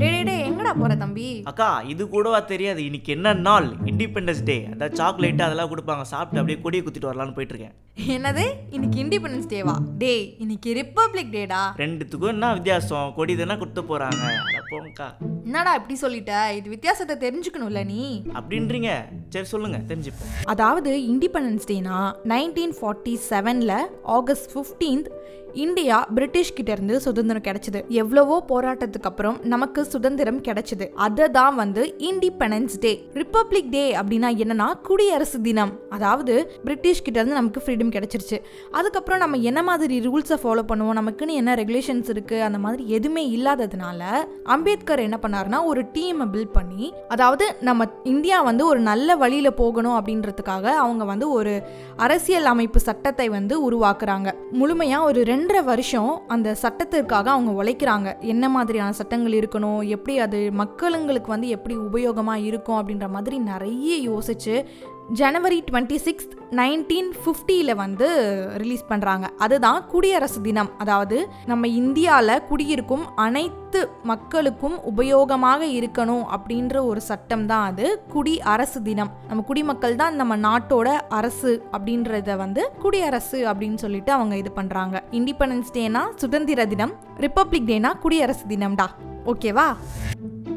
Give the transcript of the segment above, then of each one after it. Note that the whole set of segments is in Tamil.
டே டே டே எங்கடா போற தம்பி? அக்கா இது கூடவா தெரியாது. இன்னைக்கு என்ன நாள்? இண்டிபெண்டன்ஸ் டே அதான் சாக்லேட் அதெல்லாம் கொடுப்பாங்க. சாப்பிட்டு அப்படியே கொடியை குத்திட்டு வரலான்னு போயிட்டு இருக்கேன் என்னது? இன்னைக்கு இண்டிபெண்டன்ஸ் டேவா டேய் இன்னைக்கு ரிப்பப்ளிக் டேடா ரெண்டுத்துக்கும் என்ன வித்தியாசம்? கொடி தானே கொடுத்து போறாங்க. அட போங்கக்கா. என்னடா இப்படி சொல்லிட்ட? இது வித்தியாசத்தை தெரிஞ்சுக்கணும்ல நீ? அப்படின்றீங்க. சரி சொல்லுங்க. தெரிஞ்சுப்போம். அதாவது இண்டிபெண்டன்ஸ் டேனா நைன்டீன் ஃபார்ட்டி செவனில் ஆகஸ்ட் ஃபிஃப்டீன்த் இந்தியா பிரிட்டிஷ் கிட்ட இருந்து சுதந்திரம் கிடைச்சது. எவ்வளவோ போராட்டத்துக்கு அப்புறம் நமக்கு சுதந்திரம் கிடைச்சது. அதை தான் வந்து இண்டிபெண்டன்ஸ் டே ரிப்பப்ளிக் டே அப்படின்னா என்னன்னா குடியரசு தினம். அதாவது பிரிட்டிஷ் கிட்ட இருந்து நமக்கு ஃப்ரீடம் கிடைச்சிருச்சு. அதுக்கப்புறம் நம்ம என்ன மாதிரி ரூல்ஸை ஃபாலோ பண்ணுவோம்? நமக்குன்னு என்ன ரெகுலேஷன்ஸ் இருக்கு? அந்த மாதிரி எதுவுமே இல்லாததுனால அம்பேத்கர் என்ன பண்ணாருன்னா ஒரு டீமை பில்ட் பண்ணி அதாவது நம்ம இந்தியா வந்து ஒரு நல்ல வழியில போகணும் அப்படின்றதுக்காக அவங்க வந்து ஒரு அரசியல் அமைப்பு சட்டத்தை வந்து உருவாக்குறாங்க. முழுமையா ஒரு ஒன்றரை வருஷம் அந்த சட்டத்திற்காக அவங்க உழைக்கிறாங்க. என்ன மாதிரியான சட்டங்கள் இருக்கணும்? எப்படி அது மக்களுங்களுக்கு வந்து எப்படி உபயோகமாக இருக்கும் அப்படின்ற மாதிரி நிறைய யோசிச்சு ஜனவரி டுவெண்ட்டி சிக்ஸ்த் நைன்டீன் ஃபிஃப்டியில் வந்து ரிலீஸ் பண்ணுறாங்க அதுதான் குடியரசு தினம். அதாவது நம்ம இந்தியாவில் குடியிருக்கும் அனைத்து மக்களுக்கும் உபயோகமாக இருக்கணும் அப்படின்ற ஒரு சட்டம் தான் அது. குடி அரசு தினம். நம்ம குடிமக்கள் தான் நம்ம நாட்டோட அரசு அப்படின்றத வந்து குடியரசு அப்படின்னு சொல்லிட்டு அவங்க இது பண்ணுறாங்க இண்டிபெண்டன்ஸ் டேனா சுதந்திர தினம் ரிப்பப்ளிக் டேனா குடியரசு தினம்டா. ஓகேவா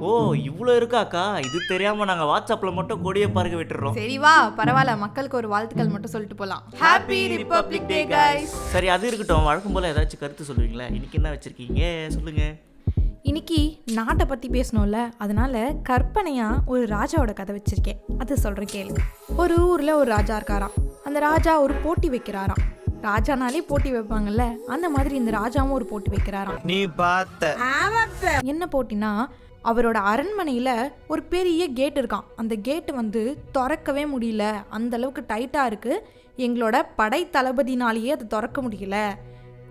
ஓ இவ்வளோ இருக்காக்கா? இது தெரியாம நாங்க வாட்ஸ்அப்ல மட்டும் கொடியை பறக்க விட்டுறோம். சரி வா பரவாயில்ல மக்களுக்கு ஒரு வாழ்த்துக்கள் மட்டும் சொல்லிட்டு போலாம். ஹாப்பி ரிப்பப்ளிக் டே கைஸ் சரி அது இருக்கட்டும். வழக்கம் போல ஏதாச்சும் கருத்து சொல்லுவீங்களா? இன்னைக்கு என்ன வச்சிருக்கீங்க? சொல்லுங்க. இன்னைக்கு நாட்டை பற்றி பேசணும்ல. அதனால கற்பனையாக ஒரு ராஜாவோட கதை வச்சிருக்கேன். அது சொல்கிறேன் கேளு ஒரு ஊரில் ஒரு ராஜா இருக்காராம். அந்த ராஜா ஒரு போட்டி வைக்கிறாராம். ராஜானாலே போட்டி வைப்பாங்கல்ல. அந்த மாதிரி இந்த ராஜாவும் ஒரு போட்டி வைக்கிறாராம். நீ பார்த்த. என்ன போட்டினா அவரோட அரண்மனையில் ஒரு பெரிய கேட் இருக்கான் அந்த கேட்டு வந்து திறக்கவே முடியல. அந்த அளவுக்கு டைட்டாக இருக்குது எங்களோட படை தளபதினாலேயே அது திறக்க முடியல.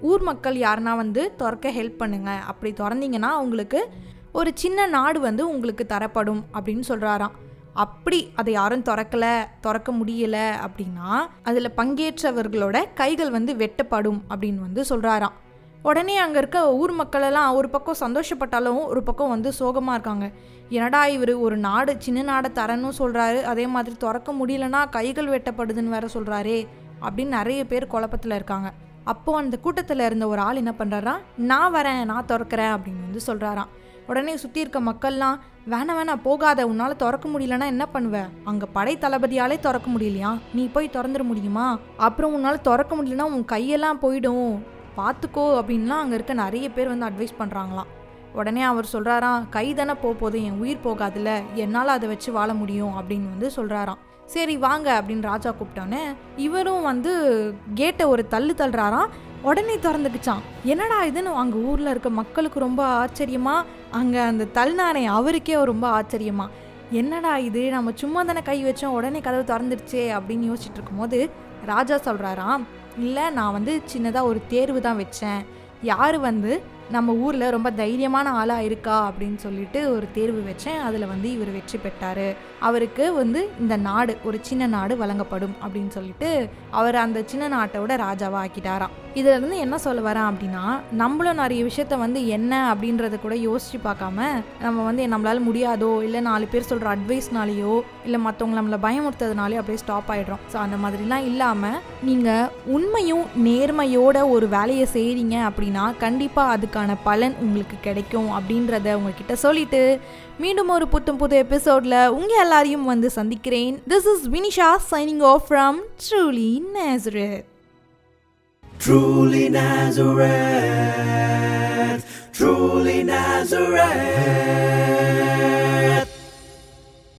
ஊர் மக்கள் யாருனா வந்து திறக்க ஹெல்ப் பண்ணுங்க. அப்படி திறந்தீங்கன்னா உங்களுக்கு ஒரு சின்ன நாடு வந்து உங்களுக்கு தரப்படும் அப்படின்னு சொல்கிறாராம் அப்படி அதை யாரும் திறக்கல திறக்க முடியல அப்படின்னா அதில் பங்கேற்றவர்களோட கைகள் வந்து வெட்டப்படும் அப்படின்னு வந்து சொல்கிறாராம் உடனே அங்கே இருக்க ஊர் மக்களெல்லாம் ஒரு பக்கம் சந்தோஷப்பட்டாலும் ஒரு பக்கம் வந்து சோகமாக இருக்காங்க. என்னடா இவர் ஒரு நாடு சின்ன நாடை தரணும் சொல்கிறாரு அதே மாதிரி திறக்க முடியலன்னா கைகள் வெட்டப்படுதுன்னு வேற சொல்கிறாரே அப்படின்னு நிறைய பேர் குழப்பத்தில் இருக்காங்க. அப்போ அந்த கூட்டத்தில் இருந்த ஒரு ஆள் என்ன பண்ணுறாரா நான் வரேன் நான் திறக்கிறேன் அப்படின்னு வந்து சொல்கிறாராம் உடனே சுற்றி இருக்க மக்கள்லாம் வேணாம் வேணாம் போகாத உன்னால் திறக்க முடியலன்னா என்ன பண்ணுவ? அங்கே படை தளபதியாலே திறக்க முடியலையா? நீ போய் திறந்துட முடியுமா? அப்புறம் உன்னால் திறக்க முடியலன்னா உன் கையெல்லாம் போயிடும். பார்த்துக்கோ அப்படின்லாம் அங்கே இருக்க நிறைய பேர் வந்து அட்வைஸ் பண்ணுறாங்களாம் உடனே அவர் சொல்கிறாராம் கை தானே போக போதும் என் உயிர் போகாதுல்ல என்னால் அதை வச்சு வாழ முடியும் அப்படின்னு வந்து சொல்கிறாராம் சரி வாங்க அப்படின்னு ராஜா கூப்பிட்டோன்னே இவரும் வந்து கேட்டை ஒரு தள்ளு தள்ளுறாராம். உடனே திறந்துக்குச்சான் என்னடா இதுன்னு அங்கே ஊரில் இருக்க மக்களுக்கு ரொம்ப ஆச்சரியமா? அங்கே அந்த தள்ளினானே அவருக்கே ரொம்ப ஆச்சரியமா? என்னடா இது? நம்ம சும்மா தானே கை வச்சோம் உடனே கதவு திறந்துடுச்சே அப்படின்னு யோசிச்சுட்டு இருக்கும்போது ராஜா சொல்கிறாராம் இல்லை நான் வந்து சின்னதாக ஒரு தேர்வு தான் வச்சேன். யார் வந்து நம்ம ஊரில் ரொம்ப தைரியமான ஆளாக இருக்கா? அப்படின்னு சொல்லிட்டு ஒரு தேர்வு வச்சேன். அதில் வந்து இவர் வெற்றி பெற்றார். அவருக்கு வந்து இந்த நாடு ஒரு சின்ன நாடு வழங்கப்படும் அப்படின்னு சொல்லிட்டு அவர் அந்த சின்ன நாட்டோட ராஜாவாக ஆக்கிட்டாராம். இதிலிருந்து என்ன சொல்ல வரேன் அப்படின்னா நம்மளும் நிறைய விஷயத்த வந்து என்ன அப்படின்றத கூட யோசிச்சு பார்க்காம நம்ம வந்து நம்மளால முடியாதோ இல்லை நாலு பேர் சொல்கிற அட்வைஸ்னாலேயோ இல்லை மற்றவங்க நம்மளை பயமுறுத்ததுனாலே அப்படியே ஸ்டாப் ஆகிடுறோம் ஸோ அந்த மாதிரிலாம் இல்லாமல் நீங்கள் உண்மையும் நேர்மையோட ஒரு வேலையை செய்கிறீங்க அப்படின்னா கண்டிப்பாக அதுக்கான பலன் உங்களுக்கு கிடைக்கும் அப்படின்றத உங்ககிட்ட சொல்லிட்டு மீண்டும் ஒரு புத்தம் புது எபிசோடில் உங்கள் எல்லாரையும் வந்து சந்திக்கிறேன். This is Vinisha signing off from truly Nazareth Truly Nazareth, truly Nazareth.